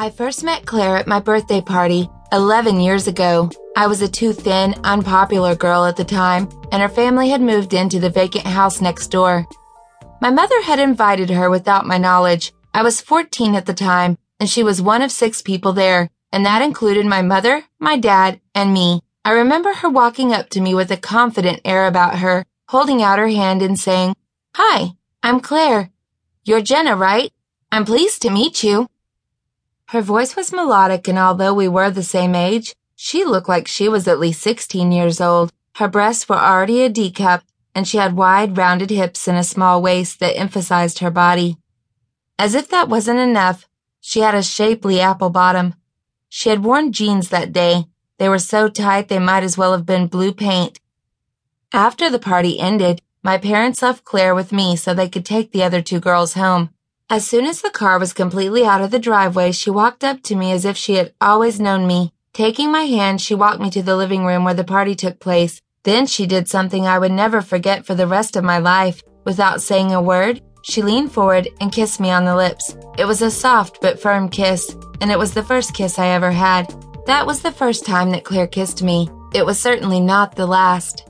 I first met Claire at my birthday party 11 years ago. I was a too thin, unpopular girl at the time, and her family had moved into the vacant house next door. My mother had invited her without my knowledge. I was 14 at the time, and she was one of six people there, and that included my mother, my dad, and me. I remember her walking up to me with a confident air about her, holding out her hand and saying, Hi, I'm Claire. You're Jenna, right? I'm pleased to meet you. Her voice was melodic, and although we were the same age, she looked like she was at least 16 years old. Her breasts were already a D cup, and she had wide, rounded hips and a small waist that emphasized her body. As if that wasn't enough, she had a shapely apple bottom. She had worn jeans that day. They were so tight they might as well have been blue paint. After the party ended, my parents left Claire with me so they could take the other two girls home. As soon as the car was completely out of the driveway, she walked up to me as if she had always known me. Taking my hand, she walked me to the living room where the party took place. Then she did something I would never forget for the rest of my life. Without saying a word, she leaned forward and kissed me on the lips. It was a soft but firm kiss, and it was the first kiss I ever had. That was the first time that Claire kissed me. It was certainly not the last.